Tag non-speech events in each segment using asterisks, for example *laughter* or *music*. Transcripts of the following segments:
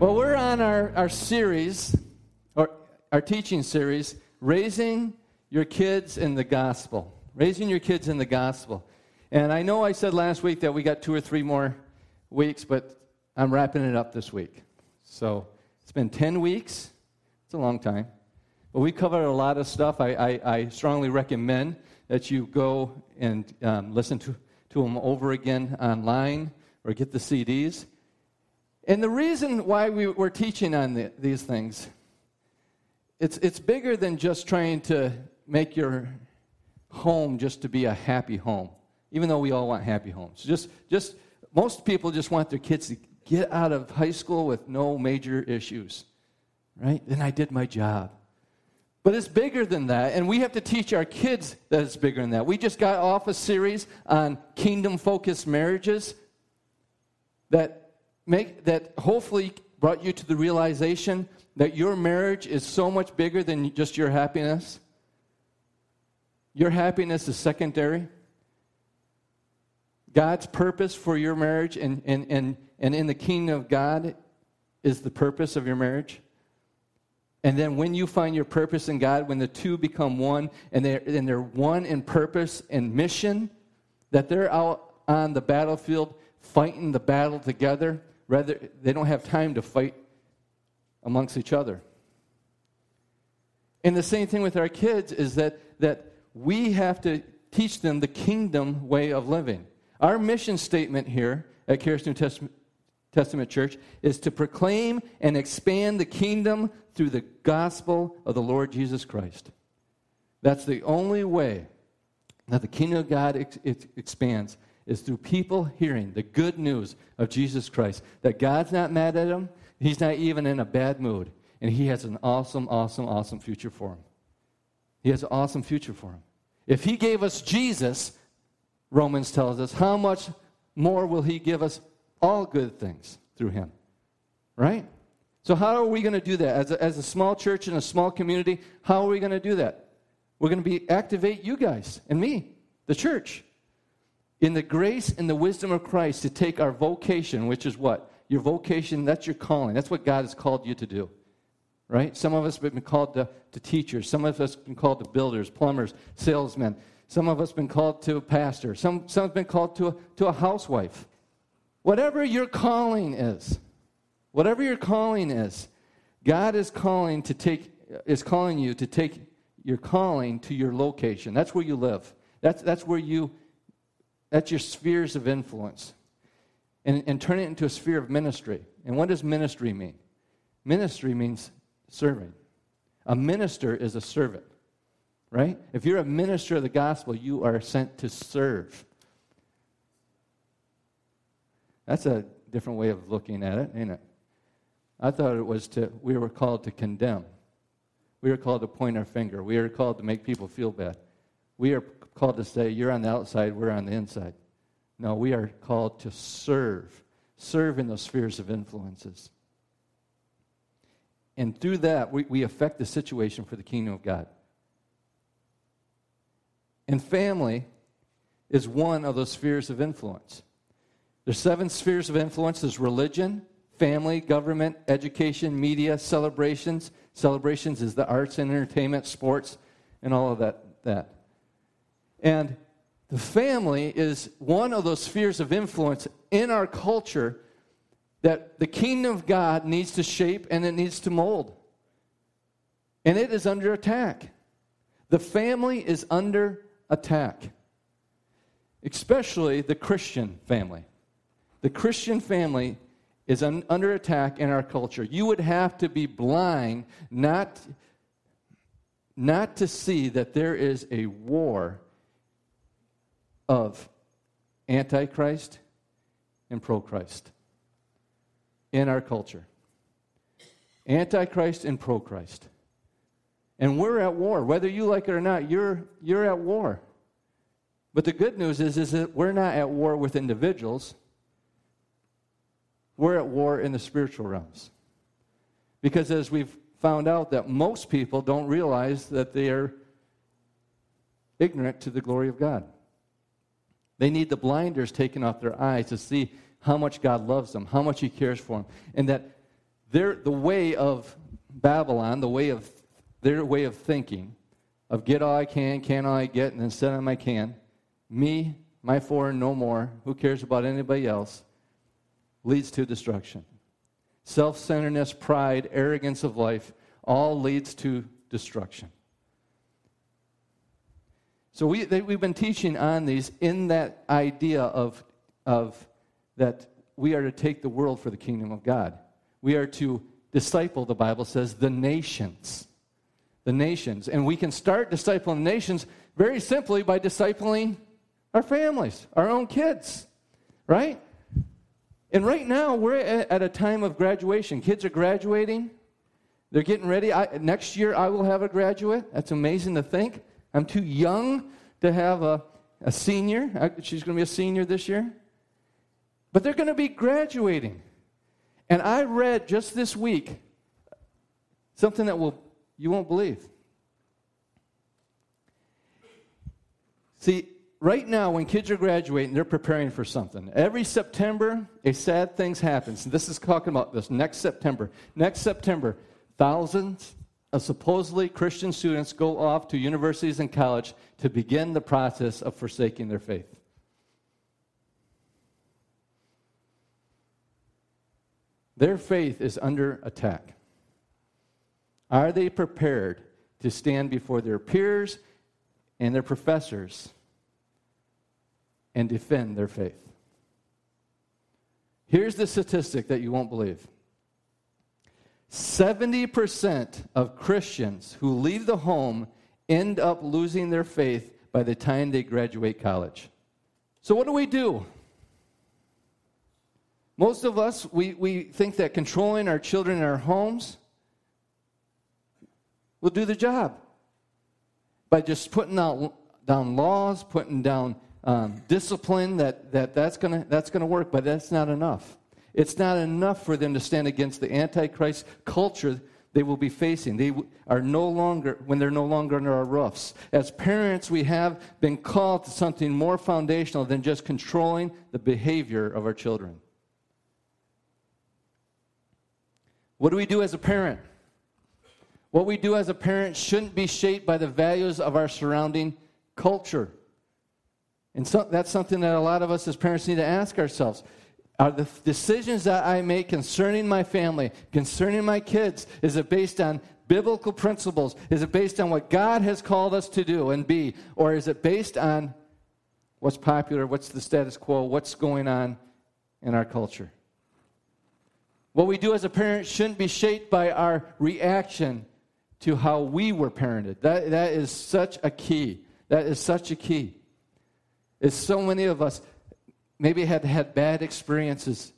Well, we're on our, our series, or our teaching series, Raising Your Kids in the Gospel. Raising Your Kids in the Gospel. And I know I said last week that we got two or three more weeks, but I'm wrapping it up this week. So it's been 10 weeks. It's a long time. But we covered a lot of stuff. I, I, I strongly recommend that you go and um, listen to, to them over again online or get the CDs. And the reason why we, are teaching on the, these things, it's, it's bigger than just trying to make your home just to be a happy home, even though we all want happy homes. Just, just most people just want their kids to get out of high school with no major issues, right? Then I did my job. But it's bigger than that, and we have to teach our kids that it's bigger than that. We just got off a series on kingdom focused marriages that make that hopefully brought you to the realization that your marriage is so much bigger than just your happiness. Your happiness is secondary. God's purpose for your marriage and, and, and, and in the kingdom of God is the purpose of your marriage. And then when you find your purpose in God, when the two become one and they're, and they're one in purpose and mission, that they're out on the battlefield fighting the battle together, Rather, they don't have time to fight amongst each other. And the same thing with our kids is that, that we have to teach them the kingdom way of living. Our mission statement here at Charis New Testament, Testament Church is to proclaim and expand the kingdom through the gospel of the Lord Jesus Christ. That's the only way that the kingdom of God ex- expands is through people hearing the good news of Jesus Christ that God's not mad at them, He's not even in a bad mood, and He has an awesome, awesome, awesome future for him. He has an awesome future for him. If He gave us Jesus, Romans tells us, how much more will He give us all good things through Him? Right? So, how are we going to do that? As a, as a small church in a small community, how are we going to do that? We're going to be activate you guys and me, the church in the grace and the wisdom of Christ to take our vocation, which is what? Your vocation, that's your calling. That's what God has called you to do. Right? Some of us have been called to, to teachers. Some of us have been called to builders, plumbers, salesmen. Some of us have been called to a pastor. Some, some have been called to a, to a housewife. Whatever your calling is, whatever your calling is, God is calling to take is calling you to take your calling to your location. That's where you live. That's, that's where you that's your spheres of influence. And, and turn it into a sphere of ministry. And what does ministry mean? Ministry means serving. A minister is a servant, right? If you're a minister of the gospel, you are sent to serve. That's a different way of looking at it, ain't it? I thought it was to, we were called to condemn. We were called to point our finger. We are called to make people feel bad. We are called to say, You're on the outside, we're on the inside. No, we are called to serve, serve in those spheres of influences. And through that, we, we affect the situation for the kingdom of God. And family is one of those spheres of influence. There's seven spheres of influence there's religion, family, government, education, media, celebrations. Celebrations is the arts and entertainment, sports, and all of that. that. And the family is one of those spheres of influence in our culture that the kingdom of God needs to shape and it needs to mold. And it is under attack. The family is under attack, especially the Christian family. The Christian family is un- under attack in our culture. You would have to be blind not, not to see that there is a war of Antichrist and pro Christ in our culture. Antichrist and pro Christ. And we're at war. Whether you like it or not, you're, you're at war. But the good news is, is that we're not at war with individuals, we're at war in the spiritual realms. Because as we've found out, that most people don't realize that they are ignorant to the glory of God. They need the blinders taken off their eyes to see how much God loves them, how much He cares for them, and that their, the way of Babylon, the way of their way of thinking, of get all I can, can all I get, and then set on my can, me, my four, no more, who cares about anybody else, leads to destruction. Self centeredness, pride, arrogance of life, all leads to destruction. So we, they, we've been teaching on these in that idea of, of that we are to take the world for the kingdom of God. We are to disciple, the Bible says, the nations. The nations. And we can start discipling nations very simply by discipling our families, our own kids, right? And right now, we're at a time of graduation. Kids are graduating, they're getting ready. I, next year, I will have a graduate. That's amazing to think. I'm too young to have a, a senior. She's going to be a senior this year. But they're going to be graduating. And I read just this week something that will you won't believe. See, right now when kids are graduating, they're preparing for something. Every September, a sad thing happens. This is talking about this next September. Next September, thousands of supposedly Christian students go off to universities and college to begin the process of forsaking their faith. Their faith is under attack. Are they prepared to stand before their peers and their professors and defend their faith? Here's the statistic that you won't believe 70% of Christians who leave the home end up losing their faith by the time they graduate college. So, what do we do? Most of us, we, we think that controlling our children in our homes will do the job by just putting out, down laws, putting down um, discipline, that, that that's going to that's gonna work, but that's not enough. It's not enough for them to stand against the Antichrist culture they will be facing. They are no longer, when they're no longer under our roofs. As parents, we have been called to something more foundational than just controlling the behavior of our children. What do we do as a parent? What we do as a parent shouldn't be shaped by the values of our surrounding culture. And so, that's something that a lot of us as parents need to ask ourselves. Are the decisions that I make concerning my family, concerning my kids, is it based on biblical principles? Is it based on what God has called us to do and be? Or is it based on what's popular, what's the status quo, what's going on in our culture? What we do as a parent shouldn't be shaped by our reaction to how we were parented. That, that is such a key. That is such a key. It's so many of us maybe had had bad experiences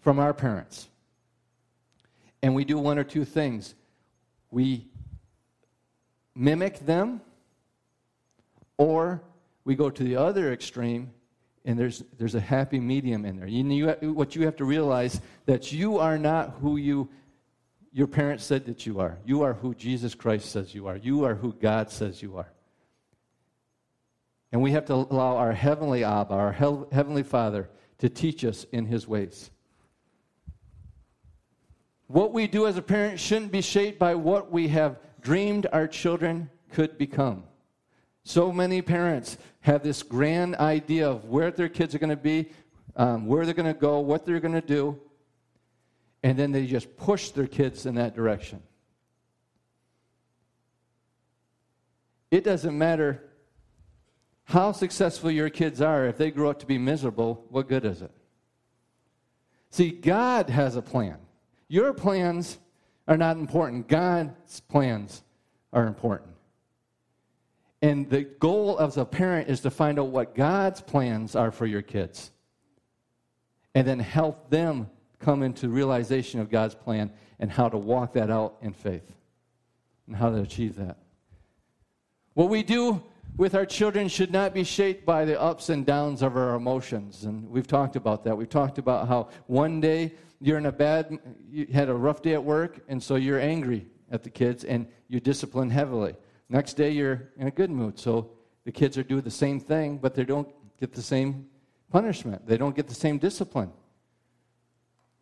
from our parents. And we do one or two things. We mimic them, or we go to the other extreme and there's, there's a happy medium in there. You, you, what you have to realize that you are not who you your parents said that you are. You are who Jesus Christ says you are. You are who God says you are. And we have to allow our heavenly Abba, our heavenly Father, to teach us in his ways. What we do as a parent shouldn't be shaped by what we have dreamed our children could become. So many parents have this grand idea of where their kids are going to be, um, where they're going to go, what they're going to do, and then they just push their kids in that direction. It doesn't matter how successful your kids are, if they grow up to be miserable, what good is it? See, God has a plan. Your plans are not important, God's plans are important. And the goal as a parent is to find out what God's plans are for your kids and then help them come into realization of God's plan and how to walk that out in faith and how to achieve that. What we do with our children should not be shaped by the ups and downs of our emotions. And we've talked about that. We've talked about how one day you're in a bad, you had a rough day at work, and so you're angry at the kids and you discipline heavily. Next day, you're in a good mood. So the kids are doing the same thing, but they don't get the same punishment. They don't get the same discipline.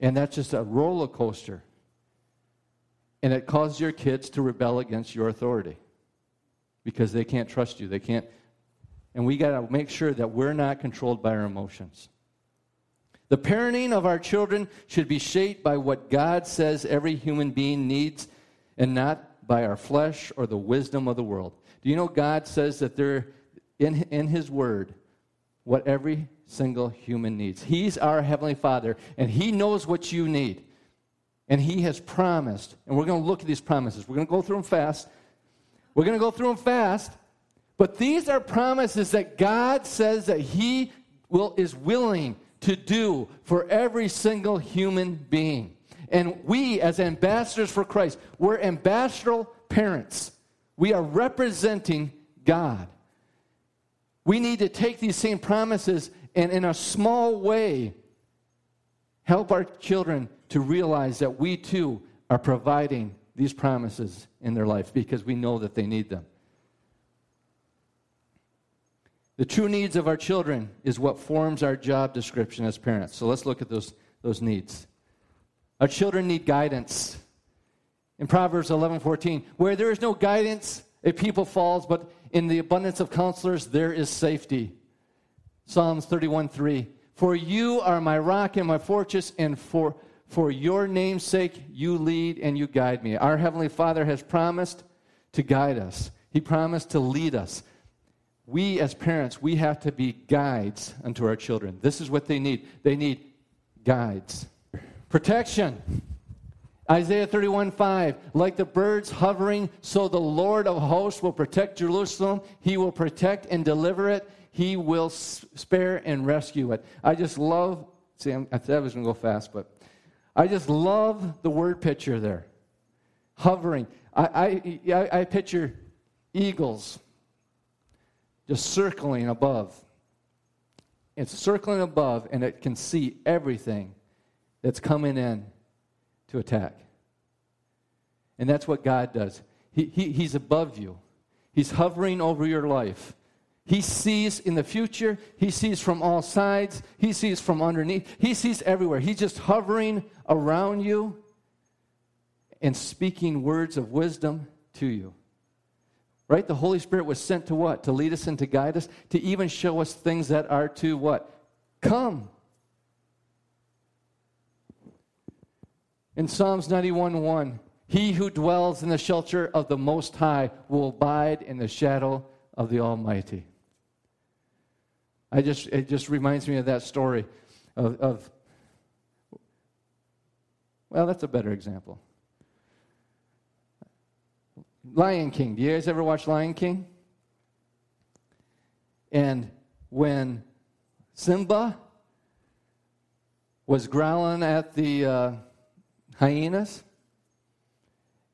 And that's just a roller coaster. And it causes your kids to rebel against your authority because they can't trust you. They can't. And we got to make sure that we're not controlled by our emotions. The parenting of our children should be shaped by what God says every human being needs and not by our flesh or the wisdom of the world. Do you know God says that there, in, in His Word, what every single human needs? He's our Heavenly Father, and He knows what you need. And He has promised, and we're going to look at these promises. We're going to go through them fast. We're going to go through them fast. But these are promises that God says that He will, is willing to do for every single human being. And we, as ambassadors for Christ, we're ambassadorial parents. We are representing God. We need to take these same promises and, in a small way, help our children to realize that we too are providing these promises in their life because we know that they need them. The true needs of our children is what forms our job description as parents. So let's look at those, those needs. Our children need guidance. In Proverbs 11 14, where there is no guidance, a people falls, but in the abundance of counselors, there is safety. Psalms 31 3, for you are my rock and my fortress, and for, for your name's sake, you lead and you guide me. Our Heavenly Father has promised to guide us, He promised to lead us. We, as parents, we have to be guides unto our children. This is what they need. They need guides. Protection. Isaiah 31 5, like the birds hovering, so the Lord of hosts will protect Jerusalem. He will protect and deliver it. He will spare and rescue it. I just love, see, I'm, i was going to go fast, but I just love the word picture there. Hovering. I, I, I picture eagles just circling above. It's circling above, and it can see everything that's coming in to attack. And that's what God does. He, he, he's above you, He's hovering over your life. He sees in the future, He sees from all sides, He sees from underneath, He sees everywhere. He's just hovering around you and speaking words of wisdom to you. Right? The Holy Spirit was sent to what? To lead us and to guide us, to even show us things that are to what? Come. In Psalms 91 1, he who dwells in the shelter of the Most High will abide in the shadow of the Almighty. I just, it just reminds me of that story of, of well, that's a better example. Lion King. Do you guys ever watch Lion King? And when Simba was growling at the uh, hyenas,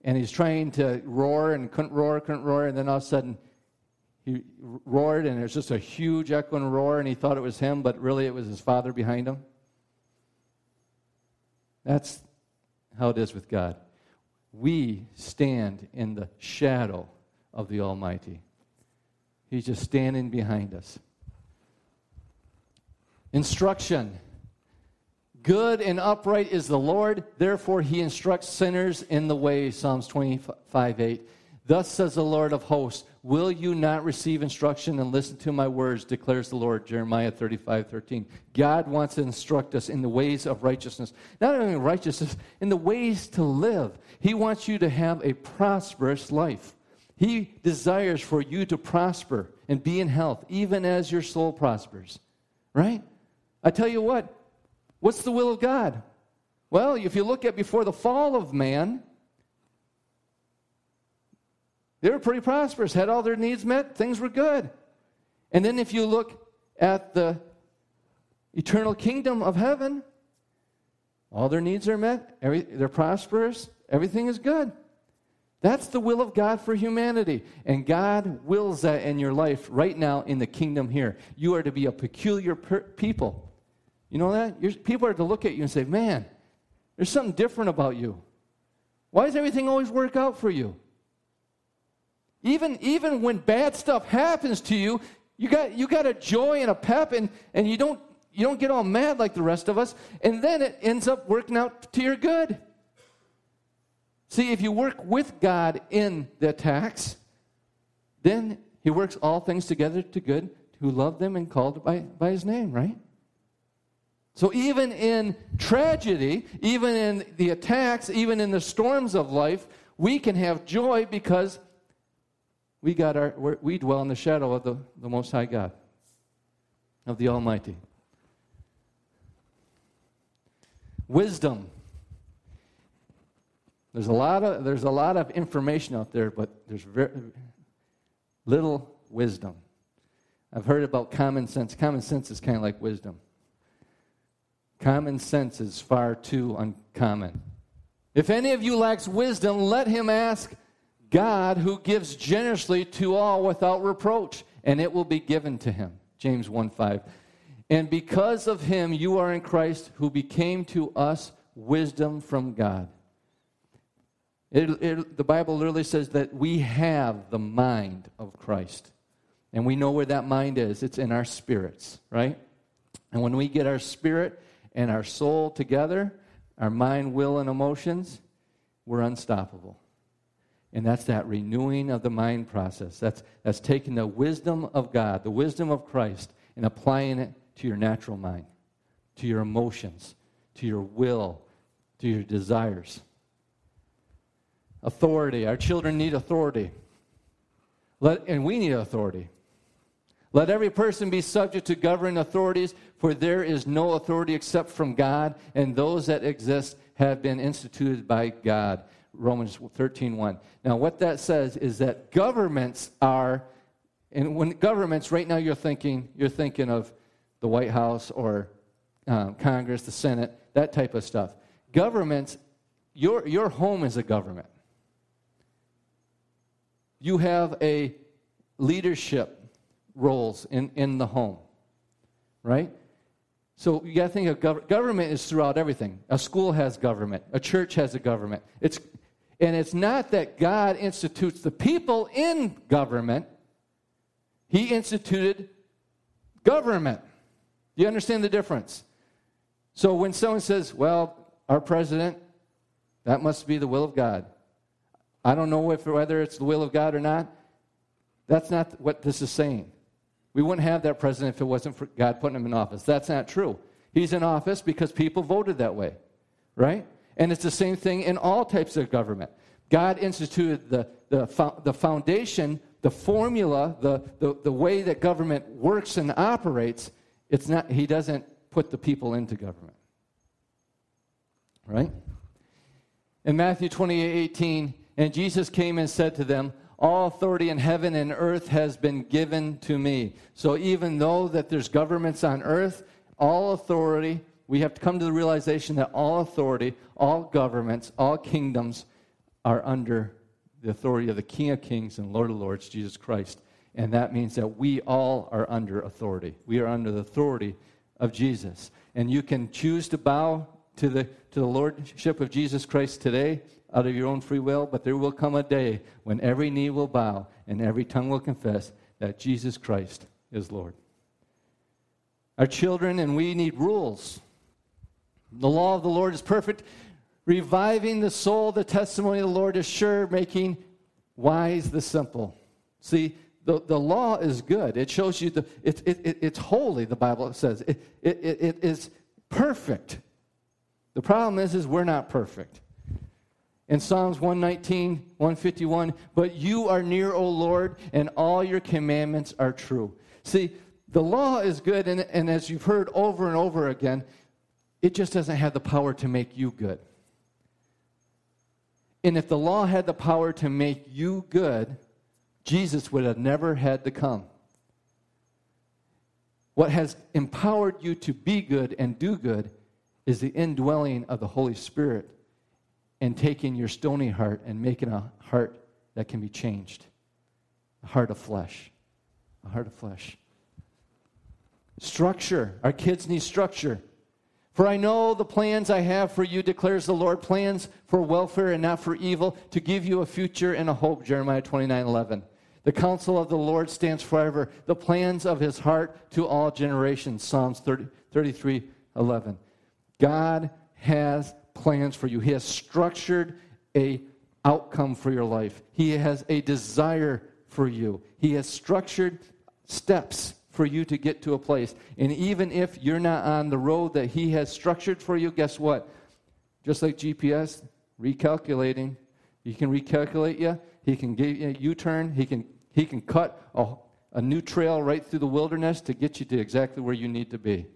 and he's trying to roar and couldn't roar, couldn't roar, and then all of a sudden he roared, and there's just a huge echoing roar, and he thought it was him, but really it was his father behind him. That's how it is with God we stand in the shadow of the Almighty. He's just standing behind us. Instruction. Good and upright is the Lord, therefore he instructs sinners in the way, Psalms 25 8. Thus says the Lord of hosts, Will you not receive instruction and listen to my words, declares the Lord, Jeremiah 35 13. God wants to instruct us in the ways of righteousness. Not only righteousness, in the ways to live. He wants you to have a prosperous life. He desires for you to prosper and be in health, even as your soul prospers. Right? I tell you what, what's the will of God? Well, if you look at before the fall of man, they were pretty prosperous, had all their needs met, things were good. And then if you look at the eternal kingdom of heaven, all their needs are met, every, they're prosperous, everything is good. That's the will of God for humanity. And God wills that in your life right now in the kingdom here. You are to be a peculiar per- people. You know that? People are to look at you and say, man, there's something different about you. Why does everything always work out for you? Even, even when bad stuff happens to you, you got, you got a joy and a pep, and, and you don't you don't get all mad like the rest of us, and then it ends up working out to your good. See, if you work with God in the attacks, then He works all things together to good who love them and called by, by His name, right? So even in tragedy, even in the attacks, even in the storms of life, we can have joy because we got our we dwell in the shadow of the, the Most High God, of the Almighty. Wisdom. There's a lot of there's a lot of information out there, but there's very little wisdom. I've heard about common sense. Common sense is kind of like wisdom. Common sense is far too uncommon. If any of you lacks wisdom, let him ask God, who gives generously to all without reproach, and it will be given to him. James 1 5. And because of him, you are in Christ, who became to us wisdom from God. It, it, the Bible literally says that we have the mind of Christ. And we know where that mind is it's in our spirits, right? And when we get our spirit and our soul together, our mind, will, and emotions, we're unstoppable. And that's that renewing of the mind process. That's, that's taking the wisdom of God, the wisdom of Christ, and applying it to your natural mind, to your emotions, to your will, to your desires. Authority. Our children need authority. Let, and we need authority. Let every person be subject to governing authorities, for there is no authority except from God, and those that exist have been instituted by God. Romans 13 1. Now, what that says is that governments are, and when governments, right now you're thinking, you're thinking of the White House or um, Congress, the Senate, that type of stuff. Governments, your, your home is a government. You have a leadership roles in, in the home, right? So you got to think of gov- government is throughout everything. A school has government. A church has a government. It's, and it's not that God institutes the people in government. He instituted government. You understand the difference? So when someone says, well, our president, that must be the will of God. I don't know if, whether it's the will of God or not. That's not what this is saying. We wouldn't have that president if it wasn't for God putting him in office. That's not true. He's in office because people voted that way, right? And it's the same thing in all types of government. God instituted the, the, the foundation, the formula, the, the, the way that government works and operates. It's not, he doesn't put the people into government. Right? In Matthew 28 18, and Jesus came and said to them, all authority in heaven and earth has been given to me. So even though that there's governments on earth, all authority, we have to come to the realization that all authority, all governments, all kingdoms are under the authority of the King of Kings and Lord of Lords, Jesus Christ. And that means that we all are under authority. We are under the authority of Jesus. And you can choose to bow to the, to the Lordship of Jesus Christ today out of your own free will, but there will come a day when every knee will bow and every tongue will confess that Jesus Christ is Lord. Our children and we need rules. The law of the Lord is perfect, reviving the soul. The testimony of the Lord is sure, making wise the simple. See, the, the law is good. It shows you the it, it, it, it's holy, the Bible says. It, it, it, it is perfect. The problem is, is we're not perfect. In Psalms 119, 151, but you are near, O Lord, and all your commandments are true. See, the law is good, and, and as you've heard over and over again, it just doesn't have the power to make you good. And if the law had the power to make you good, Jesus would have never had to come. What has empowered you to be good and do good is the indwelling of the Holy Spirit and taking your stony heart and making a heart that can be changed a heart of flesh. A heart of flesh. Structure. Our kids need structure. For I know the plans I have for you, declares the Lord plans for welfare and not for evil, to give you a future and a hope. Jeremiah 29 11. The counsel of the Lord stands forever, the plans of his heart to all generations. Psalms 30, 33 11. God has plans for you. He has structured a outcome for your life. He has a desire for you. He has structured steps for you to get to a place. And even if you're not on the road that he has structured for you, guess what? Just like GPS, recalculating. He can recalculate you. He can give you a U-turn. He can he can cut a, a new trail right through the wilderness to get you to exactly where you need to be.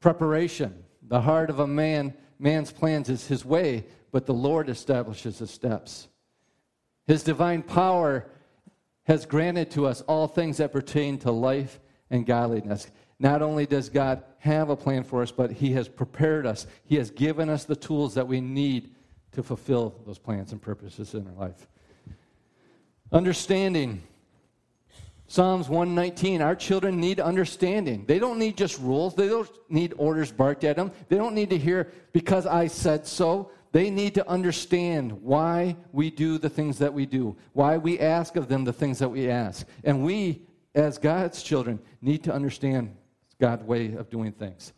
Preparation. The heart of a man, man's plans is his way, but the Lord establishes his steps. His divine power has granted to us all things that pertain to life and godliness. Not only does God have a plan for us, but He has prepared us. He has given us the tools that we need to fulfill those plans and purposes in our life. Understanding. Psalms 119, our children need understanding. They don't need just rules. They don't need orders barked at them. They don't need to hear, because I said so. They need to understand why we do the things that we do, why we ask of them the things that we ask. And we, as God's children, need to understand God's way of doing things.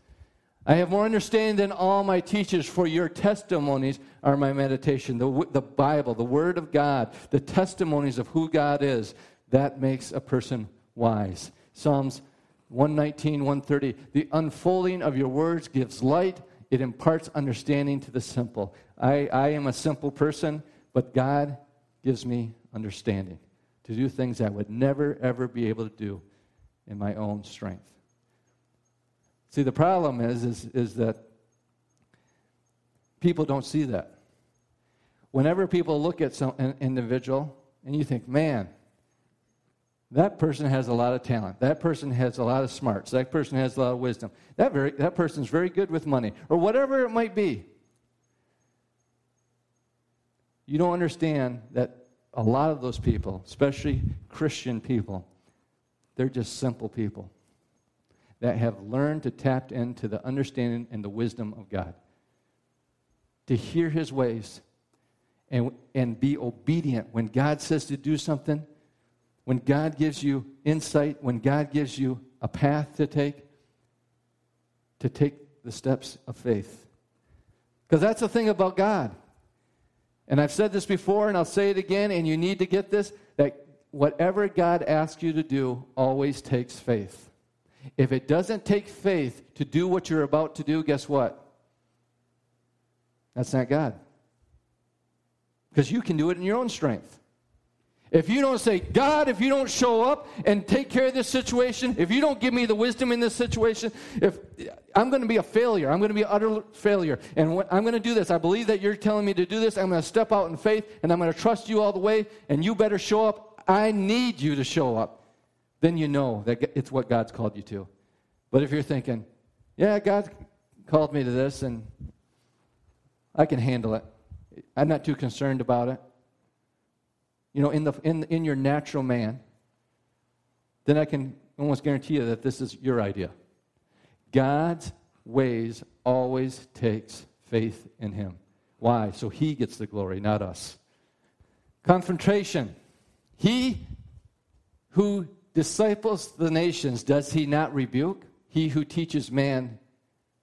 I have more understanding than all my teachers, for your testimonies are my meditation. The, the Bible, the Word of God, the testimonies of who God is, that makes a person wise. Psalms 119, 130. The unfolding of your words gives light, it imparts understanding to the simple. I, I am a simple person, but God gives me understanding to do things I would never, ever be able to do in my own strength. See, the problem is, is, is that people don't see that. Whenever people look at some, an individual and you think, man, that person has a lot of talent. That person has a lot of smarts. That person has a lot of wisdom. That, very, that person's very good with money, or whatever it might be. You don't understand that a lot of those people, especially Christian people, they're just simple people that have learned to tap into the understanding and the wisdom of God. To hear his ways and, and be obedient when God says to do something, when God gives you insight, when God gives you a path to take, to take the steps of faith. Because that's the thing about God. And I've said this before, and I'll say it again, and you need to get this that whatever God asks you to do always takes faith. If it doesn't take faith to do what you're about to do, guess what? That's not God. Because you can do it in your own strength. If you don't say, God, if you don't show up and take care of this situation, if you don't give me the wisdom in this situation, if I'm going to be a failure, I'm going to be an utter failure. And I'm going to do this. I believe that you're telling me to do this. I'm going to step out in faith and I'm going to trust you all the way, and you better show up. I need you to show up then you know that it's what God's called you to. But if you're thinking, yeah, God called me to this and I can handle it, I'm not too concerned about it. You know, in, the, in, in your natural man, then I can almost guarantee you that this is your idea. God's ways always takes faith in him. Why? So he gets the glory, not us. Confrontation. He who disciples the nations, does he not rebuke? He who teaches man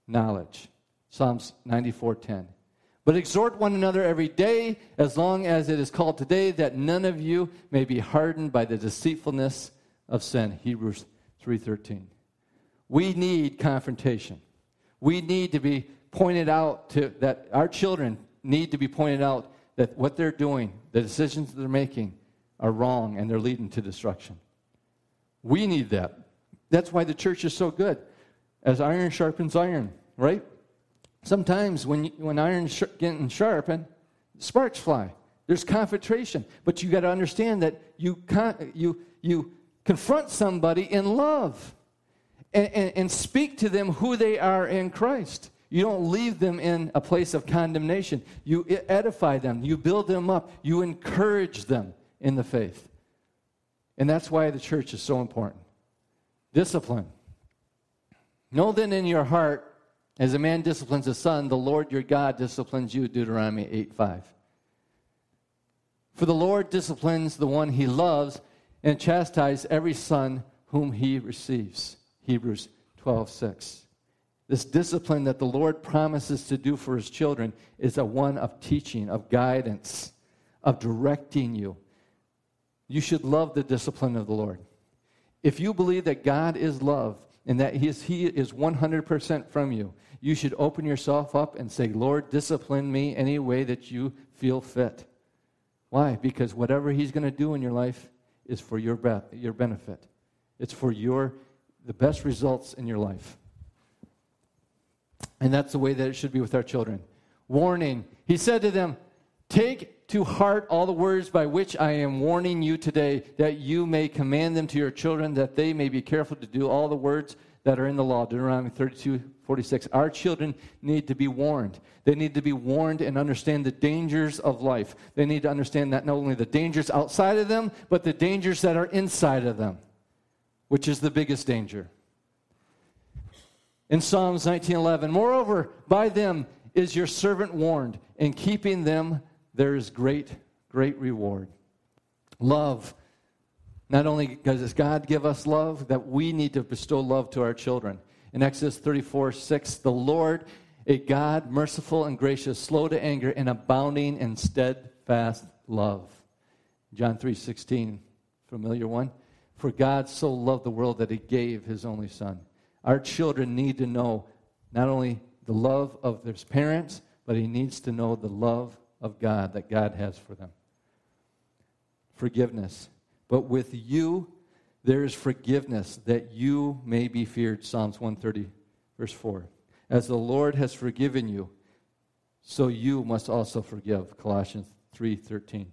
knowledge. Psalms 94:10. But exhort one another every day, as long as it is called today, that none of you may be hardened by the deceitfulness of sin. Hebrews 3:13. We need confrontation. We need to be pointed out to that our children need to be pointed out that what they're doing, the decisions they're making, are wrong and they're leading to destruction. We need that. That's why the church is so good. As iron sharpens iron, right? Sometimes when, when iron's sh- getting sharpened, sparks fly. There's confrontation. But you got to understand that you, con- you, you confront somebody in love and, and, and speak to them who they are in Christ. You don't leave them in a place of condemnation. You edify them, you build them up, you encourage them in the faith. And that's why the church is so important. Discipline. Know then in your heart, as a man disciplines a son, the Lord your God disciplines you, Deuteronomy 8 5. For the Lord disciplines the one he loves and chastises every son whom he receives. Hebrews 12 6. This discipline that the Lord promises to do for his children is a one of teaching, of guidance, of directing you. You should love the discipline of the Lord. If you believe that God is love and that he is, he is 100% from you, you should open yourself up and say, Lord, discipline me any way that you feel fit. Why? Because whatever he's going to do in your life is for your, be- your benefit. It's for your, the best results in your life. And that's the way that it should be with our children. Warning. He said to them, Take to heart all the words by which I am warning you today, that you may command them to your children, that they may be careful to do all the words that are in the law. Deuteronomy 32, 46. Our children need to be warned. They need to be warned and understand the dangers of life. They need to understand that not only the dangers outside of them, but the dangers that are inside of them, which is the biggest danger in Psalms 19:11. Moreover, by them is your servant warned. In keeping them, there is great, great reward. Love. Not only does God give us love, that we need to bestow love to our children. In Exodus 34 6, the Lord, a God merciful and gracious, slow to anger, and abounding in steadfast love. John 3 16, familiar one. For God so loved the world that he gave his only Son our children need to know not only the love of their parents, but he needs to know the love of God that God has for them. Forgiveness. But with you, there is forgiveness that you may be feared. Psalms 130, verse 4. As the Lord has forgiven you, so you must also forgive. Colossians 3:13.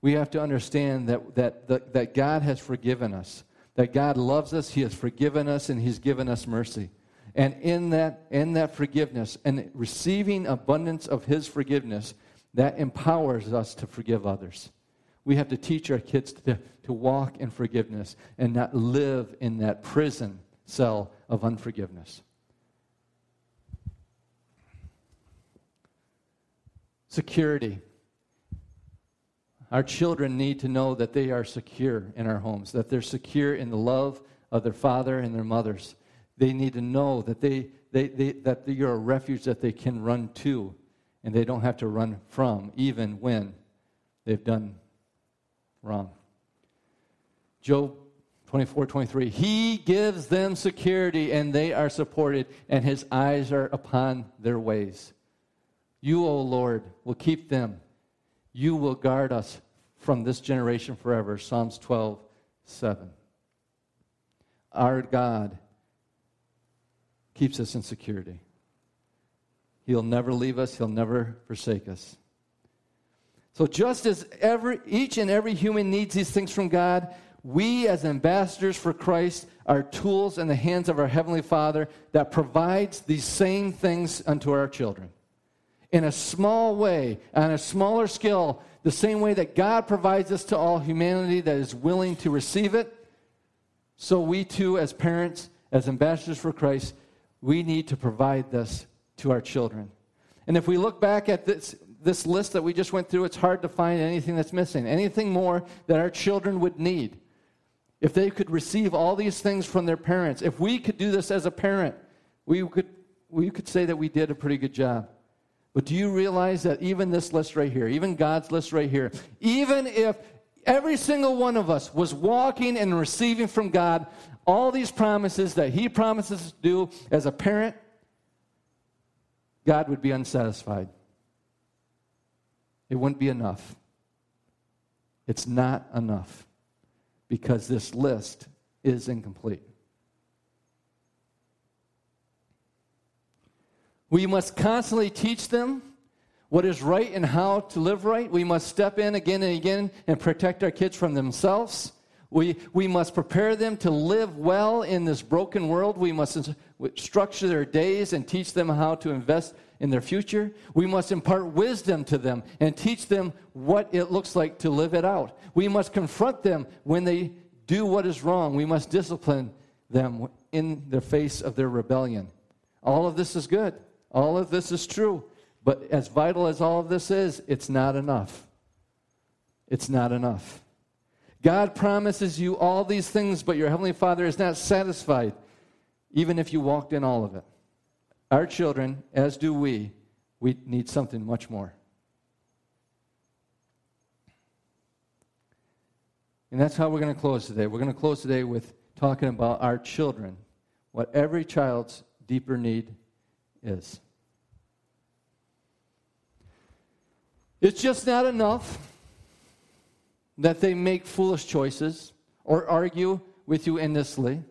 We have to understand that, that, that, that God has forgiven us that God loves us, He has forgiven us, and He's given us mercy. And in that, in that forgiveness and receiving abundance of His forgiveness, that empowers us to forgive others. We have to teach our kids to, to walk in forgiveness and not live in that prison cell of unforgiveness. Security. Our children need to know that they are secure in our homes, that they're secure in the love of their father and their mothers. They need to know that, they, they, they, that you're a refuge that they can run to and they don't have to run from, even when they've done wrong. Job 24, 23. He gives them security and they are supported, and his eyes are upon their ways. You, O Lord, will keep them you will guard us from this generation forever. Psalms 12, 7. Our God keeps us in security. He'll never leave us, He'll never forsake us. So, just as every, each and every human needs these things from God, we as ambassadors for Christ are tools in the hands of our Heavenly Father that provides these same things unto our children in a small way, on a smaller scale, the same way that God provides us to all humanity that is willing to receive it, so we too, as parents, as ambassadors for Christ, we need to provide this to our children. And if we look back at this, this list that we just went through, it's hard to find anything that's missing, anything more that our children would need. If they could receive all these things from their parents, if we could do this as a parent, we could, we could say that we did a pretty good job. But do you realize that even this list right here, even God's list right here, even if every single one of us was walking and receiving from God all these promises that He promises to do as a parent, God would be unsatisfied. It wouldn't be enough. It's not enough because this list is incomplete. We must constantly teach them what is right and how to live right. We must step in again and again and protect our kids from themselves. We, we must prepare them to live well in this broken world. We must structure their days and teach them how to invest in their future. We must impart wisdom to them and teach them what it looks like to live it out. We must confront them when they do what is wrong. We must discipline them in the face of their rebellion. All of this is good. All of this is true. But as vital as all of this is, it's not enough. it's not enough. God promises you all these things, but your Heavenly Father is not satisfied, even if you walked in all of it. Our children, as do we, we need something much more. And that's how we're going to close today. We're going to close today with talking about our children, what every child's deeper need is. It's just not enough that they make foolish choices or argue with you endlessly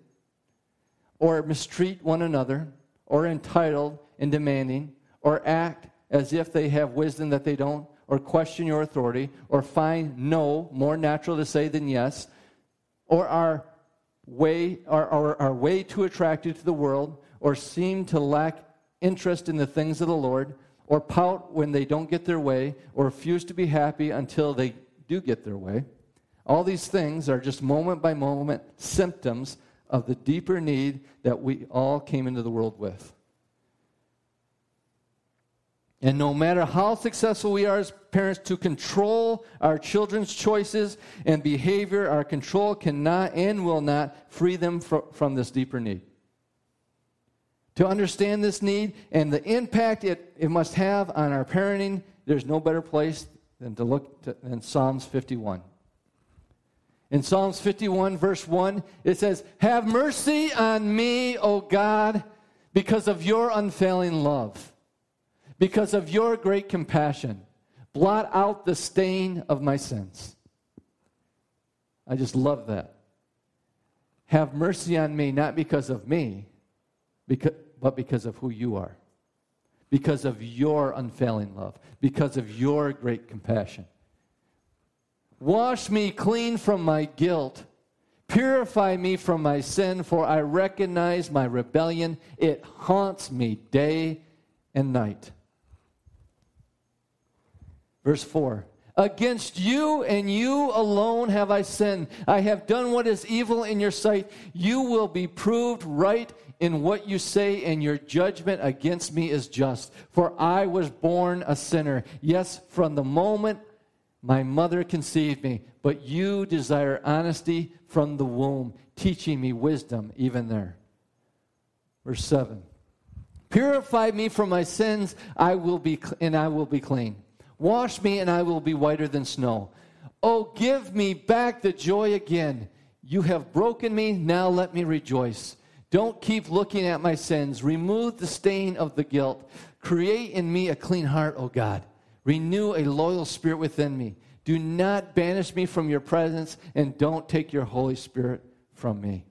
or mistreat one another or entitled and demanding or act as if they have wisdom that they don't or question your authority or find no more natural to say than yes or are way are, are, are way too attracted to the world or seem to lack interest in the things of the Lord or pout when they don't get their way, or refuse to be happy until they do get their way. All these things are just moment by moment symptoms of the deeper need that we all came into the world with. And no matter how successful we are as parents to control our children's choices and behavior, our control cannot and will not free them from this deeper need to understand this need and the impact it, it must have on our parenting, there's no better place than to look to, than Psalms 51. In Psalms 51, verse 1, it says, Have mercy on me, O God, because of your unfailing love, because of your great compassion. Blot out the stain of my sins. I just love that. Have mercy on me, not because of me, because, but because of who you are, because of your unfailing love, because of your great compassion. Wash me clean from my guilt. Purify me from my sin, for I recognize my rebellion. It haunts me day and night. Verse 4 Against you and you alone have I sinned. I have done what is evil in your sight. You will be proved right in what you say, and your judgment against me is just. For I was born a sinner. Yes, from the moment my mother conceived me, but you desire honesty from the womb, teaching me wisdom even there. Verse 7 Purify me from my sins, I will be, and I will be clean. Wash me, and I will be whiter than snow. Oh, give me back the joy again. You have broken me, now let me rejoice. Don't keep looking at my sins. Remove the stain of the guilt. Create in me a clean heart, O God. Renew a loyal spirit within me. Do not banish me from your presence, and don't take your Holy Spirit from me.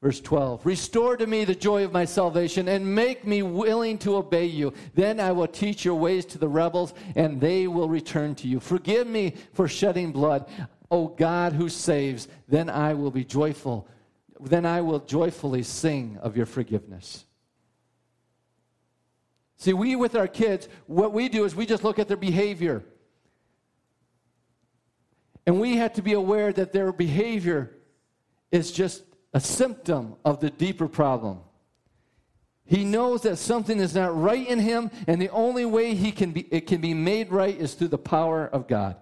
Verse 12 Restore to me the joy of my salvation, and make me willing to obey you. Then I will teach your ways to the rebels, and they will return to you. Forgive me for shedding blood, O God who saves. Then I will be joyful then I will joyfully sing of your forgiveness. See, we with our kids, what we do is we just look at their behavior. And we have to be aware that their behavior is just a symptom of the deeper problem. He knows that something is not right in him, and the only way he can be, it can be made right is through the power of God.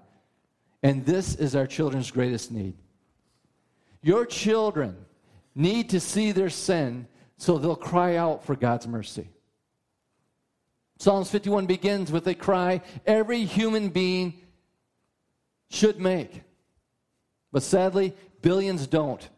And this is our children's greatest need. Your children need to see their sin so they'll cry out for God's mercy. Psalms 51 begins with a cry every human being should make. But sadly, billions don't.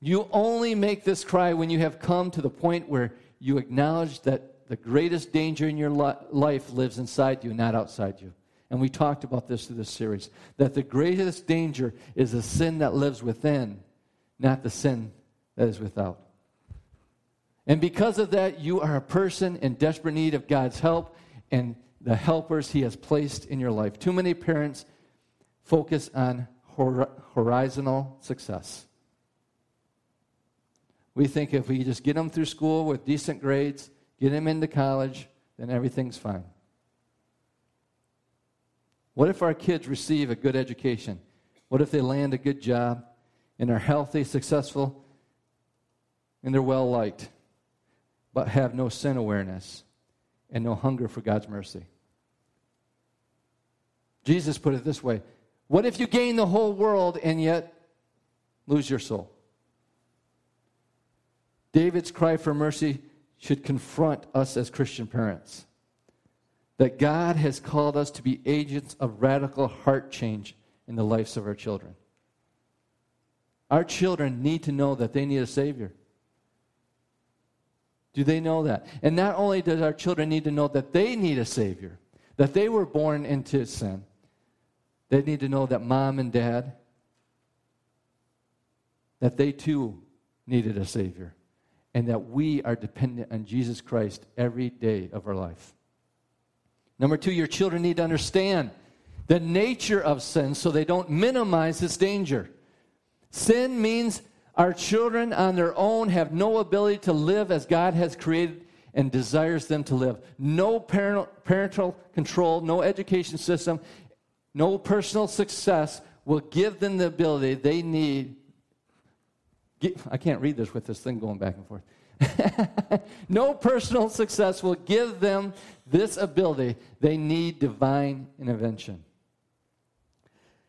You only make this cry when you have come to the point where you acknowledge that the greatest danger in your life lives inside you, not outside you. And we talked about this through this series that the greatest danger is the sin that lives within not the sin that is without. And because of that, you are a person in desperate need of God's help and the helpers He has placed in your life. Too many parents focus on horizontal success. We think if we just get them through school with decent grades, get them into college, then everything's fine. What if our kids receive a good education? What if they land a good job? And are healthy, successful, and they're well liked, but have no sin awareness and no hunger for God's mercy. Jesus put it this way What if you gain the whole world and yet lose your soul? David's cry for mercy should confront us as Christian parents that God has called us to be agents of radical heart change in the lives of our children. Our children need to know that they need a Savior. Do they know that? And not only does our children need to know that they need a Savior, that they were born into sin, they need to know that mom and dad, that they too needed a Savior, and that we are dependent on Jesus Christ every day of our life. Number two, your children need to understand the nature of sin so they don't minimize its danger. Sin means our children on their own have no ability to live as God has created and desires them to live. No parental, control, no education system, no personal success will give them the ability they need. I can't read this with this thing going back and forth. *laughs* no personal success will give them this ability. They need divine intervention.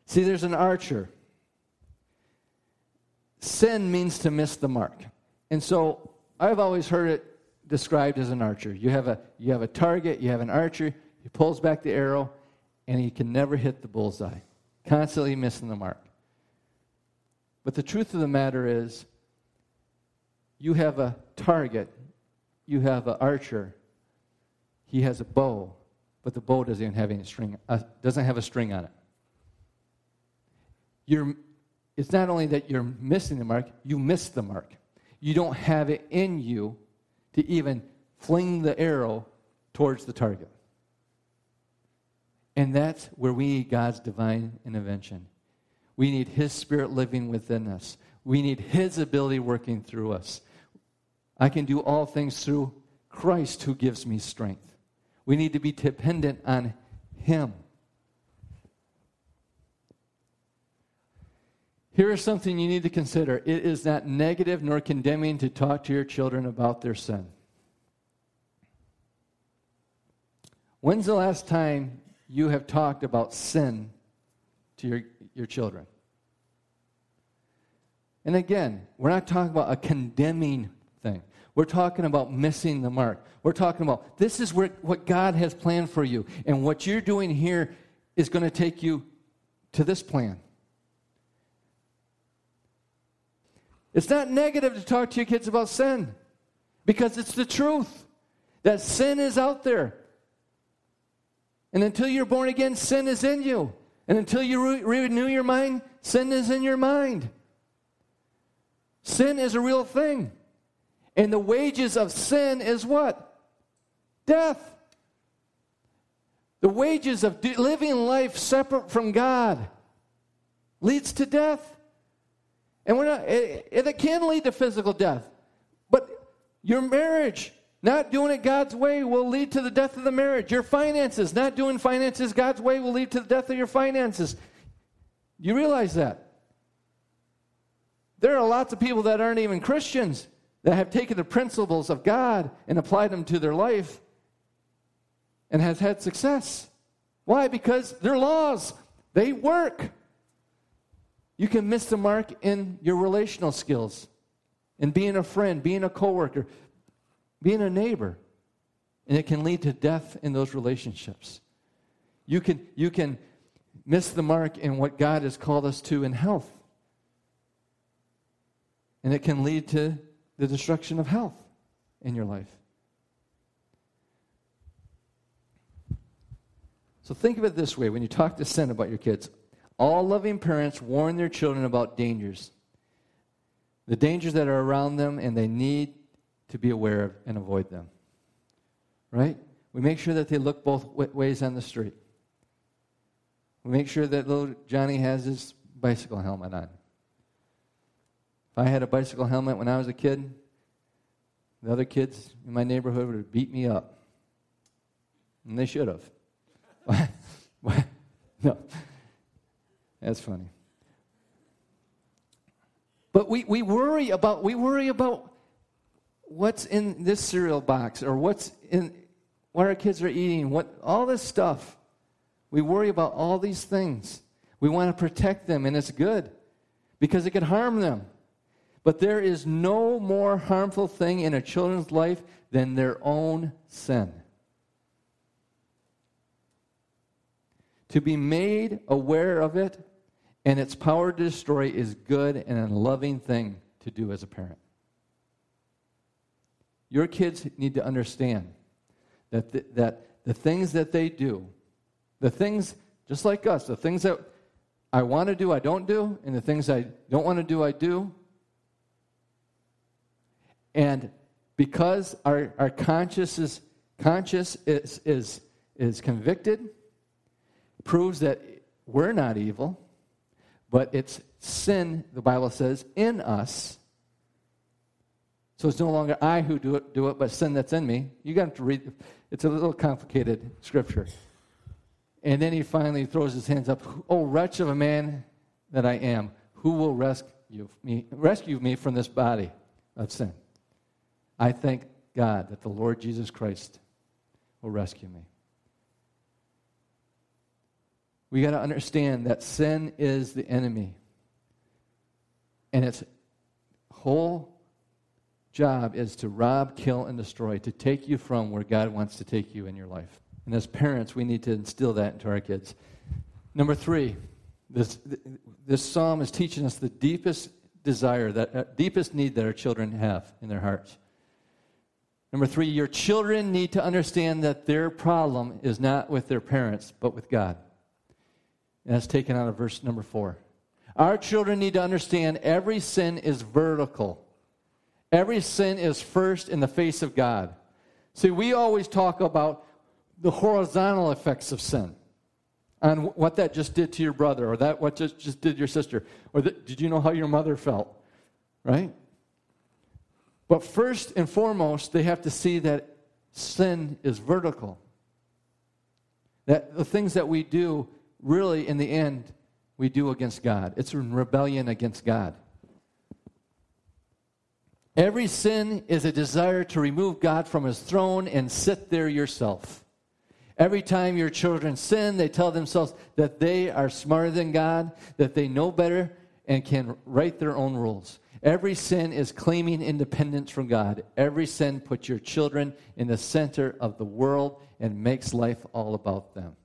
See, there's an archer sin means to miss the mark. And so I've always heard it described as an archer. You have a, you have a target, you have an archer, he pulls back the arrow, and he can never hit the bullseye, constantly missing the mark. But the truth of the matter is, you have a target, you have an archer, he has a bow, but the bow doesn't even have any string, uh, doesn't have a string on it. You're it's not only that you're missing the mark, you miss the mark. You don't have it in you to even fling the arrow towards the target. And that's where we need God's divine intervention. We need His Spirit living within us. We need His ability working through us. I can do all things through Christ who gives me strength. We need to be dependent on Him. Here is something you need to consider it is not negative nor condemning to talk to your children about their sin. When's the last time you have talked about sin to your, your children? And again, we're not talking about a condemning thing. We're talking about missing the mark. We're talking about this is where, what God has planned for you. And what you're doing here is going to take you to this plan. It's not negative to talk to your kids about sin because it's the truth that sin is out there. And until you're born again, sin is in you. And until you re- renew your mind, sin is in your mind. Sin is a real thing. And the wages of sin is what? Death. The wages of living life separate from God leads to death. And we're not, it, it can lead to physical death. But your marriage, not doing it God's way, will lead to the death of the marriage. Your finances, not doing finances God's way, will lead to the death of your finances. You realize that? There are lots of people that aren't even Christians that have taken the principles of God and applied them to their life and has had success. Why? Because they're laws. They work. You can miss the mark in your relational skills, in being a friend, being a coworker, being a neighbor. And it can lead to death in those relationships. You can, you can miss the mark in what God has called us to in health. And it can lead to the destruction of health in your life. So think of it this way when you talk to sin about your kids all loving parents warn their children about dangers, the dangers that are around them, and they need to be aware of and avoid them. Right? We make sure that they look both ways on the street. We make sure that little Johnny has his bicycle helmet on. If I had a bicycle helmet when I was a kid, the other kids in my neighborhood would have beat me up. And they should have. *laughs* no. That's funny. But we, we worry about we worry about what's in this cereal box or what's in what our kids are eating, what all this stuff. We worry about all these things. We want to protect them, and it's good because it can harm them. But there is no more harmful thing in a children's life than their own sin. To be made aware of it and its power to destroy is good and a loving thing to do as a parent. Your kids need to understand that the, that the things that they do, the things, just like us, the things that I want to do, I don't do, and the things I don't want to do, I do. And because our, our conscious, is, conscious is, is, is convicted, proves that we're not evil, but it's sin, the Bible says, in us. So it's no longer I who do it, do it but sin that's in me. You got to read, it's a little complicated scripture. And then he finally throws his hands up. Oh, wretch of a man that I am, who will rescue me, rescue me from this body of sin? I thank God that the Lord Jesus Christ will rescue me. We got to understand that sin is the enemy. And its whole job is to rob, kill, and destroy, to take you from where God wants to take you in your life. And as parents, we need to instill that into our kids. Number three, this, this psalm is teaching us the deepest desire, that uh, deepest need that our children have in their hearts. Number three, your children need to understand that their problem is not with their parents, but with God. And that's taken out of verse number four. Our children need to understand every sin is vertical. Every sin is first in the face of God. See, we always talk about the horizontal effects of sin and what that just did to your brother or that what just, just did your sister or the, did you know how your mother felt right but first and foremost they have to see that sin is vertical that the things that we do really, in the end, we do against God. It's rebellion against God. Every sin is a desire to remove God from his throne and sit there yourself. Every time your children sin, they tell themselves that they are smarter than God, that they know better, and can write their own rules. Every sin is claiming independence from God. Every sin puts your children in the center of the world and makes life all about them.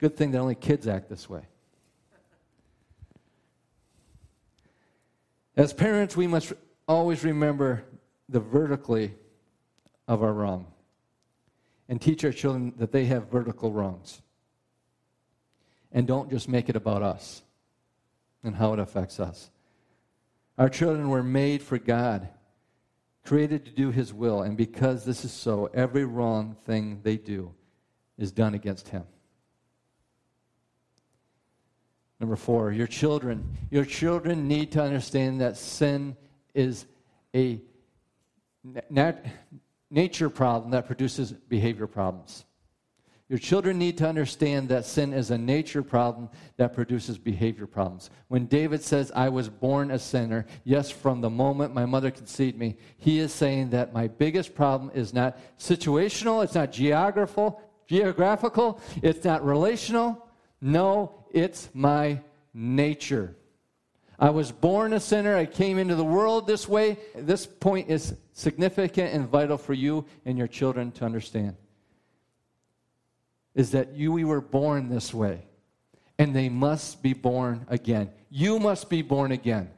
Good thing that only kids act this way. As parents, we must always remember the vertically of our wrong and teach our children that they have vertical wrongs. And don't just make it about us and how it affects us. Our children were made for God, created to do His will, and because this is so, every wrong thing they do is done against Him. Number four, your children. Your children need to understand that sin is a nat- nature problem that produces behavior problems. Your children need to understand that sin is a nature problem that produces behavior problems. When David says, I was born a sinner, yes, from the moment my mother conceived me, he is saying that my biggest problem is not situational, it's not geographical, geographical, it's not relational. No, it's my nature. I was born a sinner. I came into the world this way. This point is significant and vital for you and your children to understand. Is that you we were born this way and they must be born again. You must be born again.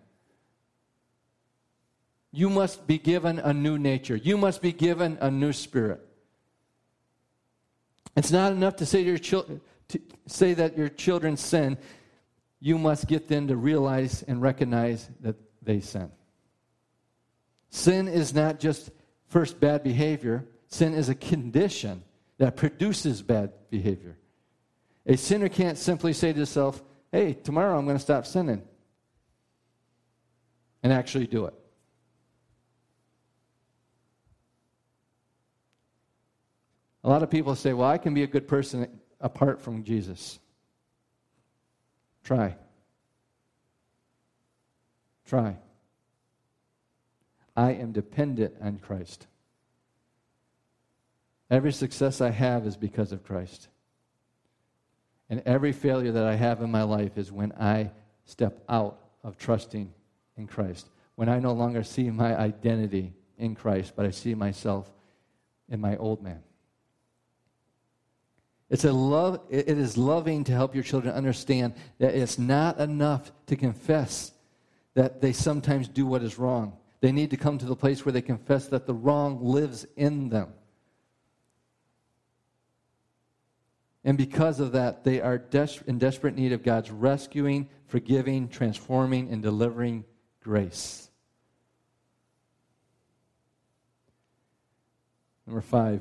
You must be given a new nature. You must be given a new spirit. It's not enough to say to your children say that your children sin, you must get them to realize and recognize that they sin. Sin is not just first bad behavior, sin is a condition that produces bad behavior. A sinner can't simply say to himself, hey, tomorrow I'm going to stop sinning, and actually do it. A lot of people say, well, I can be a good person apart from Jesus. Try. Try. I am dependent on Christ. Every success I have is because of Christ. And every failure that I have in my life is when I step out of trusting in Christ. When I no longer see my identity in Christ, but I see myself in my old man. It's a love, it is loving to help your children understand that it's not enough to confess that they sometimes do what is wrong. They need to come to the place where they confess that the wrong lives in them. And because of that, they are des- in desperate need of God's rescuing, forgiving, transforming, and delivering grace. Number five,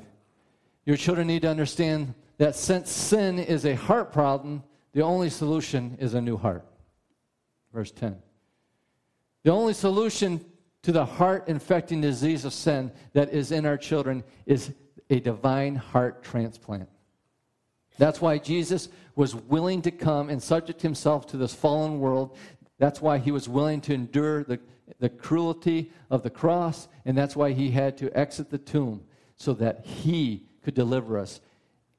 your children need to understand that since sin is a heart problem, the only solution is a new heart. Verse 10. The only solution to the heart infecting disease of sin that is in our children is a divine heart transplant. That's why Jesus was willing to come and subject himself to this fallen world. That's why he was willing to endure the, the cruelty of the cross, and that's why he had to exit the tomb so that he could deliver us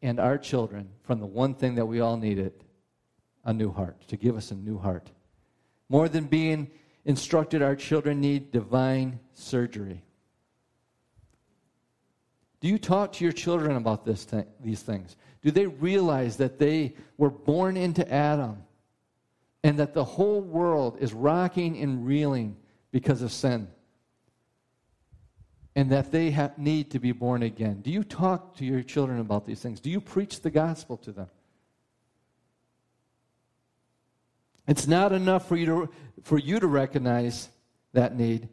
and our children from the one thing that we all needed a new heart, to give us a new heart. More than being instructed, our children need divine surgery. Do you talk to your children about this th- these things? Do they realize that they were born into Adam and that the whole world is rocking and reeling because of sin? And that they need to be born again. Do you talk to your children about these things? Do you preach the gospel to them? It's not enough for you to, for you to recognize that need.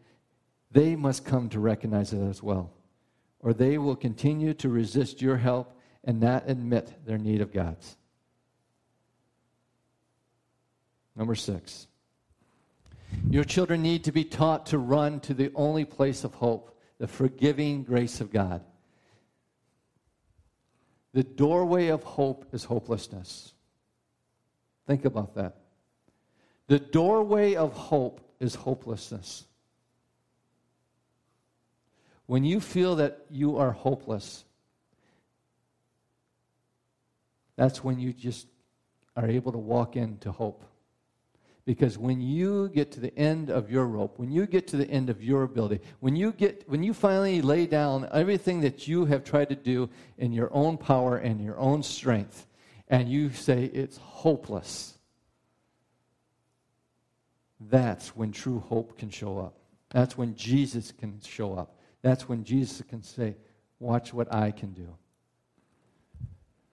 They must come to recognize it as well, or they will continue to resist your help and not admit their need of God's. Number six. Your children need to be taught to run to the only place of hope the forgiving grace of God. The doorway of hope is hopelessness. Think about that. The doorway of hope is hopelessness. When you feel that you are hopeless, that's when you just are able to walk into hope. Because when you get to the end of your rope, when you get to the end of your ability, when you get when you finally lay down everything that you have tried to do in your own power and your own strength, and you say it's hopeless, that's when true hope can show up. That's when Jesus can show up. That's when Jesus can say, Watch what I can do.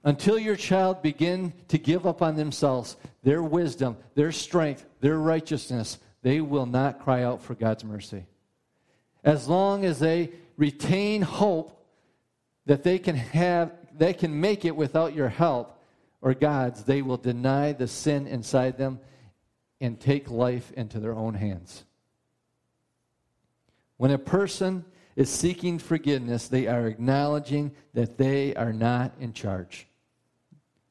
Until your child begin to give up on themselves, their wisdom, their strength, their righteousness, they will not cry out for God's mercy. As long as they retain hope that they can have they can make it without your help or God's, they will deny the sin inside them and take life into their own hands. When a person is seeking forgiveness, they are acknowledging that they are not in charge.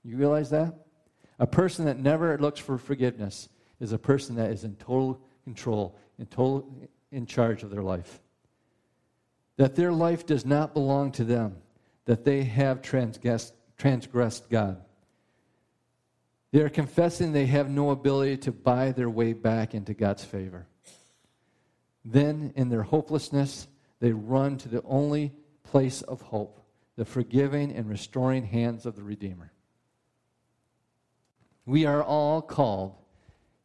You realize that? A person that never looks for forgiveness is a person that is in total control, in total in charge of their life. That their life does not belong to them, that they have transgressed, transgressed God. They are confessing they have no ability to buy their way back into God's favor. Then, in their hopelessness, they run to the only place of hope the forgiving and restoring hands of the Redeemer. We are all called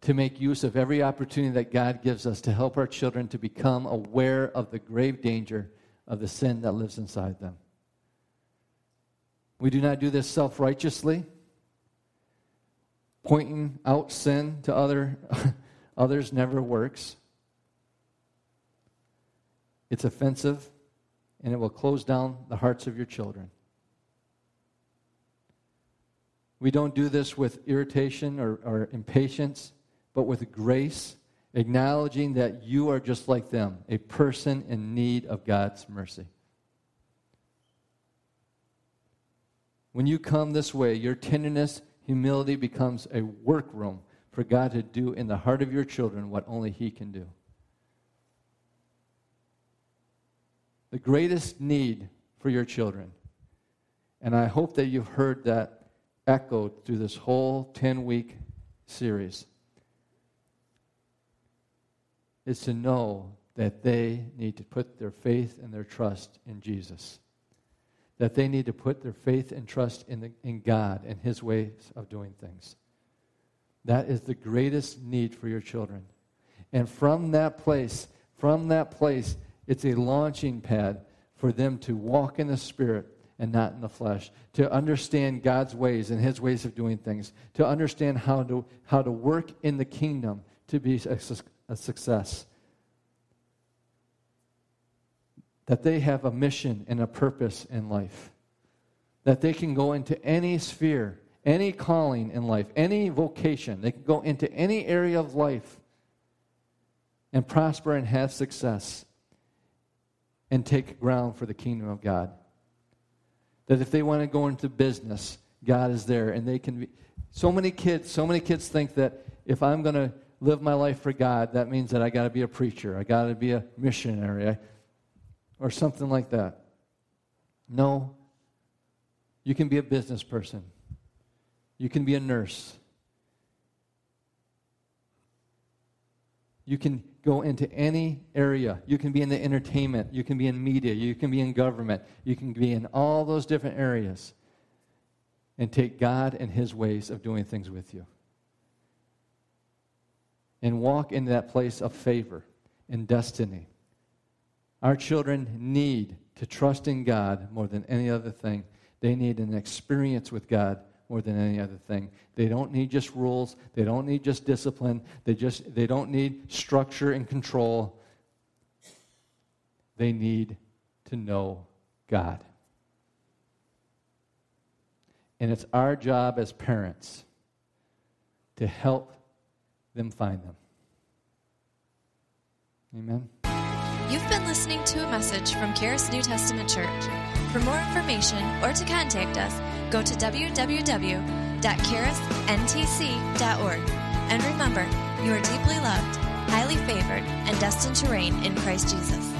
to make use of every opportunity that God gives us to help our children to become aware of the grave danger of the sin that lives inside them. We do not do this self righteously, pointing out sin to other, *laughs* others never works. It's offensive, and it will close down the hearts of your children. We don't do this with irritation or, or impatience, but with grace, acknowledging that you are just like them, a person in need of God's mercy. When you come this way, your tenderness, humility becomes a workroom for God to do in the heart of your children what only He can do. The greatest need for your children, and I hope that you've heard that echoed through this whole 10 week series is to know that they need to put their faith and their trust in Jesus. That they need to put their faith and trust in, the, in God and His ways of doing things. That is the greatest need for your children. And from that place, from that place, it's a launching pad for them to walk in the Spirit and not in the flesh, to understand God's ways and His ways of doing things, to understand how to, how to work in the kingdom to be a, a success. That they have a mission and a purpose in life. That they can go into any sphere, any calling in life, any vocation. They can go into any area of life and prosper and have success and take ground for the kingdom of God. That if they want to go into business, God is there and they can be. So many kids, so many kids think that if I'm going to live my life for God, that means that I got to be a preacher, I got to be a missionary, or something like that. No. You can be a business person. You can be a nurse. You can go into any area. You can be in the entertainment, you can be in media, you can be in government, you can be in all those different areas and take God and His ways of doing things with you. And walk into that place of favor and destiny. Our children need to trust in God more than any other thing. They need an experience with God more than any other thing. They don't need just rules, they don't need just discipline, they just they don't need structure and control. They need to know God. And it's our job as parents to help them find them. Amen. You've been listening to a message from Charis New Testament Church. For more information or to contact us, go to www.charisntc.org. And remember, you are deeply loved, highly favored, and destined to reign in Christ Jesus.